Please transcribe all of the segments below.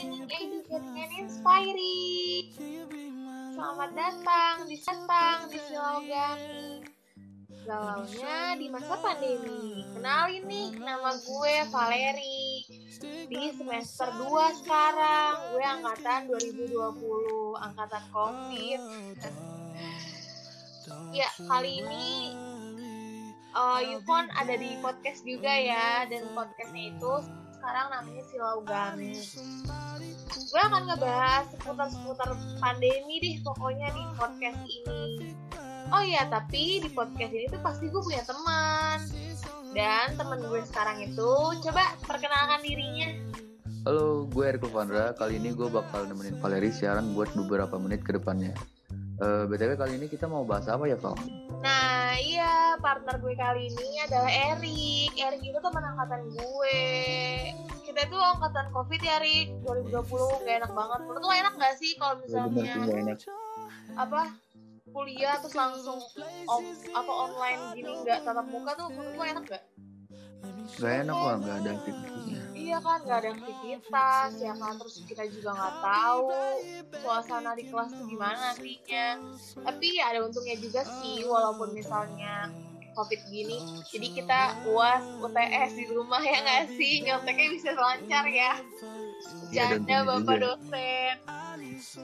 educating, and inspiring. Selamat datang di Datang di Silau Gani. Galaunya di masa pandemi. Kenalin nih, nama gue Valeri. Di semester 2 sekarang, gue angkatan 2020, angkatan COVID. ya, kali ini uh, Yufon ada di podcast juga ya, dan podcastnya itu sekarang namanya Silau Gami. Gue akan ngebahas seputar-seputar pandemi deh pokoknya di podcast ini. Oh iya, tapi di podcast ini tuh pasti gue punya teman. Dan teman gue sekarang itu, coba perkenalkan dirinya. Halo, gue Erko Vandra. Kali ini gue bakal nemenin Valeri siaran buat beberapa menit ke depannya. Uh, BTW kali ini kita mau bahas apa ya, Val? Nah, iya, partner gue kali ini adalah Erik. Erik itu teman angkatan gue. Kita itu angkatan COVID ya, Erik. 2020, gak enak banget. Menurut lo enak gak sih kalau misalnya... Ya, bener, enak. Apa, kuliah terus langsung off, apa online gini nggak tatap muka tuh menurut lo enak gak? Gak enak lah, gak ada aktivitasnya. Iya kan, gak ada aktivitas, ya kan. Terus kita juga nggak tahu suasana di kelas tuh gimana nantinya. Tapi ya ada untungnya juga sih, walaupun misalnya covid gini. Jadi kita uas UTS di rumah ya nggak sih? Nyonteknya bisa lancar ya. Janda bapak juga. dosen.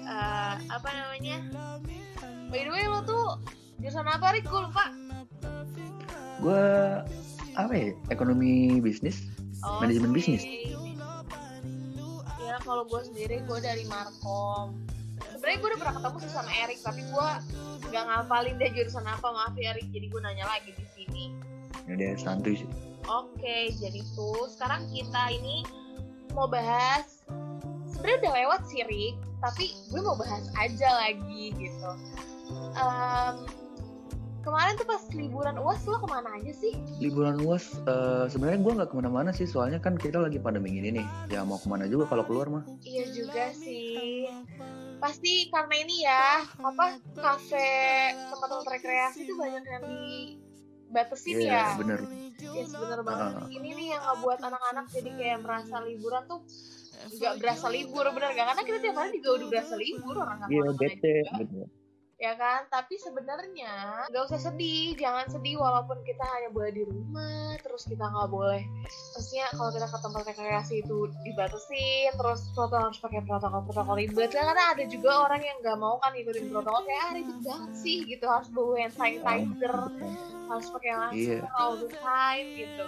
Uh, apa namanya? By the way lo tuh jurusan apa Rik? Gue lupa. Gue apa ya? Ekonomi bisnis, oh, manajemen okay. bisnis. Ya kalau gue sendiri gue dari Markom. Sebenarnya gue udah pernah ketemu sih sama Erik, tapi gue nggak ngapalin deh jurusan apa maaf ya Erik. Jadi gue nanya lagi di sini. Ya dia santuy sih. Oke, okay, jadi tuh sekarang kita ini mau bahas sebenarnya udah lewat sih Rik, tapi gue mau bahas aja lagi gitu um, kemarin tuh pas liburan uas lo ke mana aja sih? Liburan uas uh, sebenarnya gue nggak ke mana-mana sih soalnya kan kita lagi pandemi gini nih ya mau ke mana juga kalau keluar mah. Iya juga sih. Pasti karena ini ya apa kafe tempat-tempat rekreasi tuh banyak yang dibatasin yeah, ya. Bener. Yes bener banget. Uh. Ini nih yang ngebuat anak-anak jadi kayak merasa liburan tuh nggak berasa libur bener gak? Karena kita tiap hari juga udah berasa libur orang nggak Iya bete. Bener ya kan? Tapi sebenarnya nggak usah sedih. Jangan sedih walaupun kita hanya boleh di rumah terus kita nggak boleh. Maksudnya kalau kita ke tempat rekreasi itu dibatasi terus protokol harus pakai protokol protokol ribet. Kan karena ada juga orang yang nggak mau kan ikutin protokol. Kayak ah ribet banget sih gitu. Harus bawa hand sanitizer harus pakai masker yeah. all the time gitu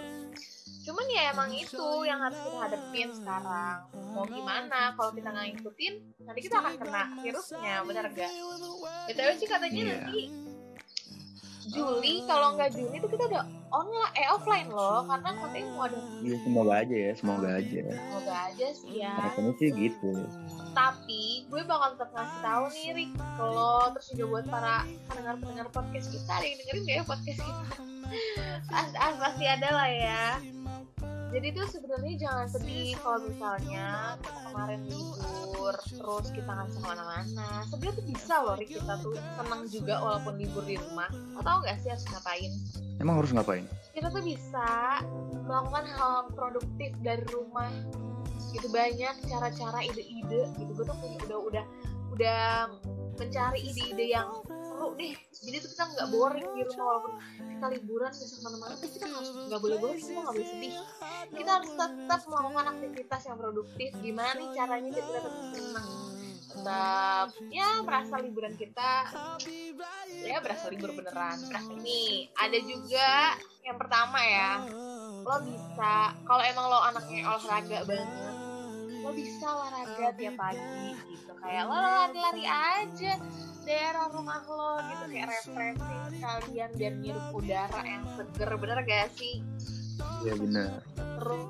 cuman ya emang itu yang harus kita hadapin sekarang. Mau gimana kalau kita nggak ngikutin nanti kita akan kena virusnya benar gak btw sih katanya yeah. nanti Juli kalau nggak Juni itu kita udah online eh offline loh karena katanya mau ada iya semoga aja ya semoga aja semoga aja sih ya. Rasanya sih gitu. Tapi gue bakal tetap ngasih tahu nih Rik kalau terus juga buat para pendengar pendengar podcast kita ada yang dengerin gak ya podcast kita? As, as pasti ada lah ya jadi tuh sebenarnya jangan sedih kalau misalnya kemarin libur terus kita nggak bisa ke mana-mana. Sebenarnya tuh bisa loh kita tuh senang juga walaupun libur di rumah. Lo tau nggak sih harus ngapain? Emang harus ngapain? Kita tuh bisa melakukan hal produktif dari rumah. Gitu banyak cara-cara ide-ide. Gitu gue tuh udah udah udah mencari ide-ide yang deh. Jadi tuh kita nggak boring di rumah walaupun kita liburan bisa ke mana-mana tapi kita nggak boleh boring kita nggak boleh sedih. Kita harus tetap melakukan aktivitas yang produktif. Gimana nih caranya kita tetap senang? Tetap ya merasa liburan kita ya berasa libur beneran. Nah ini ada juga yang pertama ya. Lo bisa kalau emang lo anaknya olahraga banget lo bisa olahraga tiap pagi gitu. Kayak lo lari-lari aja daerah rumah lo gitu. Kayak refreshing sekalian biar ngirup udara yang seger bener gak sih? Iya bener. Terus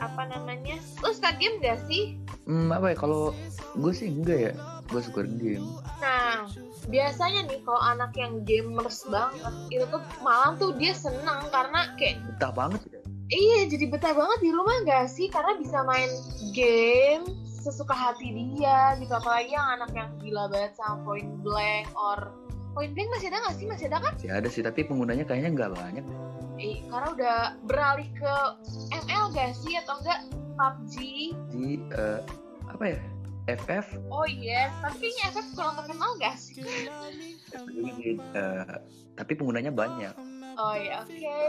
apa namanya? Lo suka game gak sih? Hmm apa ya? Kalau gue sih enggak ya. Gue suka game. Nah biasanya nih kalau anak yang gamers banget itu tuh malam tuh dia senang karena kayak betah banget ya Iya, jadi betah banget di rumah gak sih? Karena bisa main game, sesuka hati dia gitu. Apalagi yang anak yang gila banget sama point blank or point blank masih ada nggak sih? Masih ada kan? Masih ada sih tapi penggunanya kayaknya nggak banyak eh karena udah beralih ke ML gak sih? Atau enggak PUBG di uh, apa ya? FF oh yes. Tapi kayaknya FF kurang terkenal gak sih? Uh, tapi penggunanya banyak Oh ya oke, okay.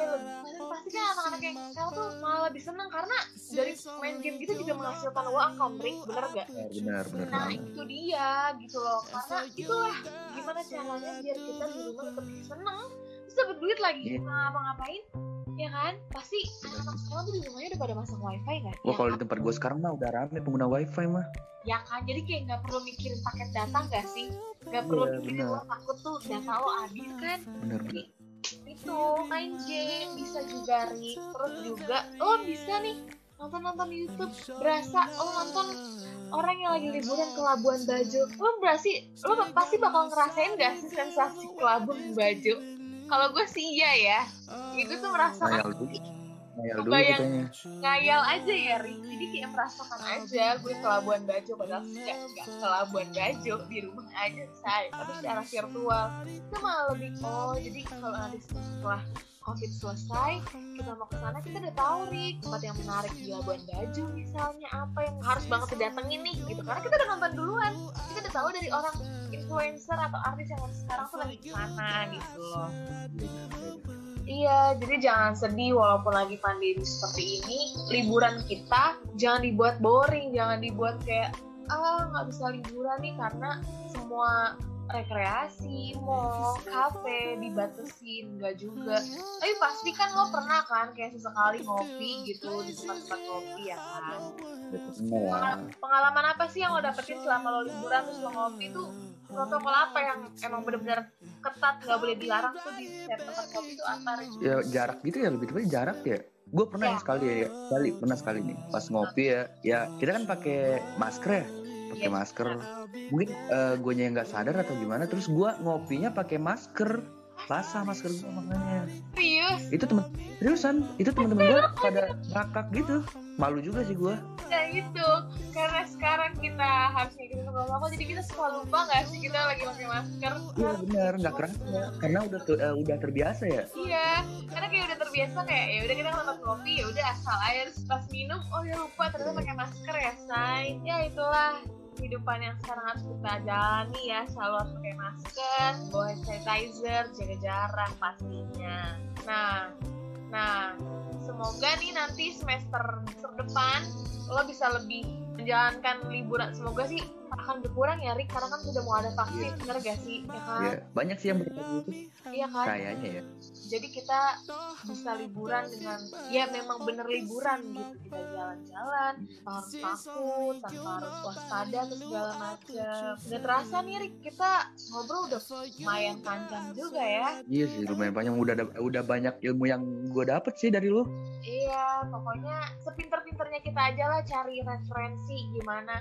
pasti kan anak-anak yang sekarang tuh malah lebih seneng karena dari main game gitu juga menghasilkan uang countering, bener gak? Ya, benar, benar. Nah itu dia gitu loh, karena itulah gimana caranya biar kita di rumah tetap seneng, terus dapat duit lagi, yeah. ngapa ngapain? Ya kan, pasti anak-anak sekarang tuh di rumahnya udah pada masang wifi kan? Wah ya kalau kan? di tempat gue sekarang mah udah rame pengguna wifi mah. Ya kan, jadi kayak nggak perlu mikirin paket data gak sih? Gak perlu Iya, mikirin takut tuh data lo habis kan? Bener bener. Itu main game bisa juga Rik terus juga lo bisa nih nonton nonton YouTube. Berasa lo nonton orang yang lagi liburan ke Labuan Bajo. Lo berasi lo pasti bakal ngerasain gak sih sensasi ke Labuan Bajo? Kalau gue sih iya ya. Itu tuh merasakan Ngayal dulu. Katanya. ngayal aja ya Rik jadi kayak merasakan aja gue ke Labuan Bajo padahal nggak nggak ke Labuan Bajo di rumah aja saya tapi secara virtual itu malah lebih oh jadi kalau nanti setelah covid selesai kita mau ke sana kita udah tahu Rik tempat yang menarik di Labuan Bajo misalnya apa yang harus banget didatengin nih gitu karena kita udah nonton duluan kita udah tahu dari orang influencer atau artis yang sekarang tuh lagi di sana gitu loh Iya, jadi jangan sedih walaupun lagi pandemi seperti ini. Liburan kita jangan dibuat boring, jangan dibuat kayak ah nggak bisa liburan nih karena semua rekreasi, mall, kafe dibatasin, nggak juga. Tapi pasti kan lo pernah kan kayak sesekali ngopi gitu di tempat-tempat ngopi ya kan. Pengalaman apa sih yang lo dapetin selama lo liburan terus lo ngopi tuh protokol apa yang emang bener-bener ketat nggak boleh dilarang tuh di setiap tempat kopi itu apa Rik? Ya jarak gitu ya lebih tepatnya jarak ya. Gue pernah Ya. sekali ya, sekali pernah sekali nih pas ngopi ya. Ya kita kan pakai masker ya, pakai Iya. masker. Mungkin uh, gue yang nggak sadar atau gimana. Terus gue ngopinya pakai masker, basah masker gue makanya. Itu temen seriusan, itu temen-temen gue pada ngakak gitu. Malu juga sih gue. Nah itu karena sekarang kita harus ngikutin protokol jadi kita suka lupa nggak sih kita lagi pakai masker? Iya benar, nggak kerasa karena udah eh, udah terbiasa ya. Iya, karena kayak udah terbiasa kayak ya udah kita nonton kopi ya udah asal terus pas minum oh ya lupa ternyata pakai masker ya say. Ya itulah kehidupan yang sekarang harus kita jalani ya selalu harus pakai masker, bawa sanitizer, jaga jarak pastinya. Nah, nah semoga nih nanti semester depan lo bisa lebih menjalankan liburan semoga sih akan berkurang ya Rik karena kan sudah mau ada vaksin Iya. bener gak sih ya kan Iya, banyak sih yang berbeda gitu. iya kan Kayaknya ya. jadi kita bisa liburan dengan ya memang bener liburan gitu kita jalan-jalan tanpa harus takut tanpa harus waspada atau segala macam udah terasa nih Rik kita ngobrol udah lumayan panjang juga ya Iya sih lumayan panjang udah ada- udah banyak ilmu yang gue dapet sih dari lu. Iya pokoknya sepinter-pinternya kita aja lah cari referensi gimana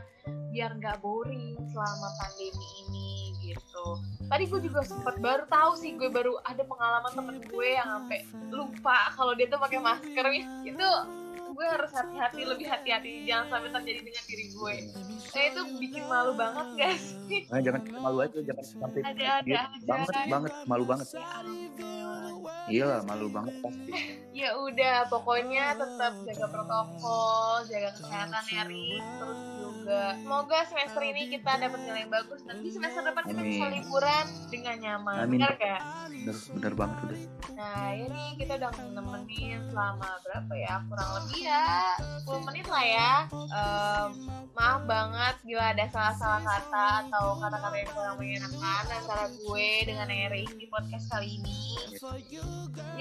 biar nggak boring selama pandemi ini gitu. Tadi gue juga sempet baru tahu sih gue baru ada pengalaman temen gue yang sampai lupa kalau dia tuh pakai masker itu gue harus hati-hati lebih hati-hati jangan sampai terjadi dengan diri gue nah itu bikin malu banget guys Nah, jangan malu aja jangan sampai Ada-ada gitu. aja. banget banget malu banget. ya Iya lah malu banget pasti. ya udah pokoknya tetap jaga protokol jaga kesehatan ya terus juga semoga semester ini kita dapat nilai yang bagus nanti semester depan kita bisa liburan dengan nyaman Amin. benar gak? Bener bener banget udah. Nah ini kita udah nemenin selama berapa ya kurang lebih ya 10 menit lah ya Em, Maaf banget bila ada salah-salah kata atau kata-kata yang kurang mengenakan antara gue dengan Erik di podcast kali ini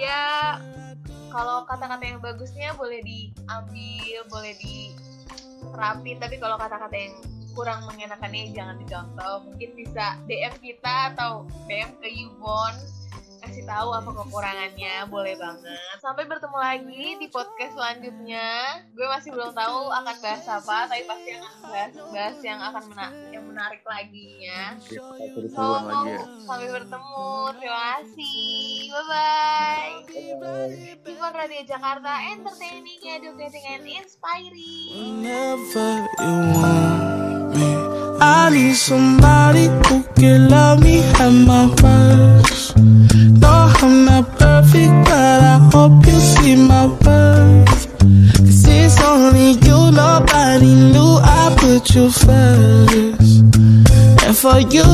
Ya kalau kata-kata yang bagusnya boleh diambil, boleh diterapin Tapi kalau kata-kata yang kurang mengenakannya jangan dicontoh. Mungkin bisa DM kita atau DM ke Yubon kasih tahu apa kekurangannya boleh banget. Sampai bertemu lagi di podcast selanjutnya. Gue masih belum tahu akan bahas apa tapi pasti akan bahas bahas yang akan mena- yang menarik lagi ya. So ya. sampai bertemu. Terima kasih. Bye bye Bye. Radio Jakarta entertaining educating and inspiring. Whenever you want me, I need somebody who can love me at my worst. You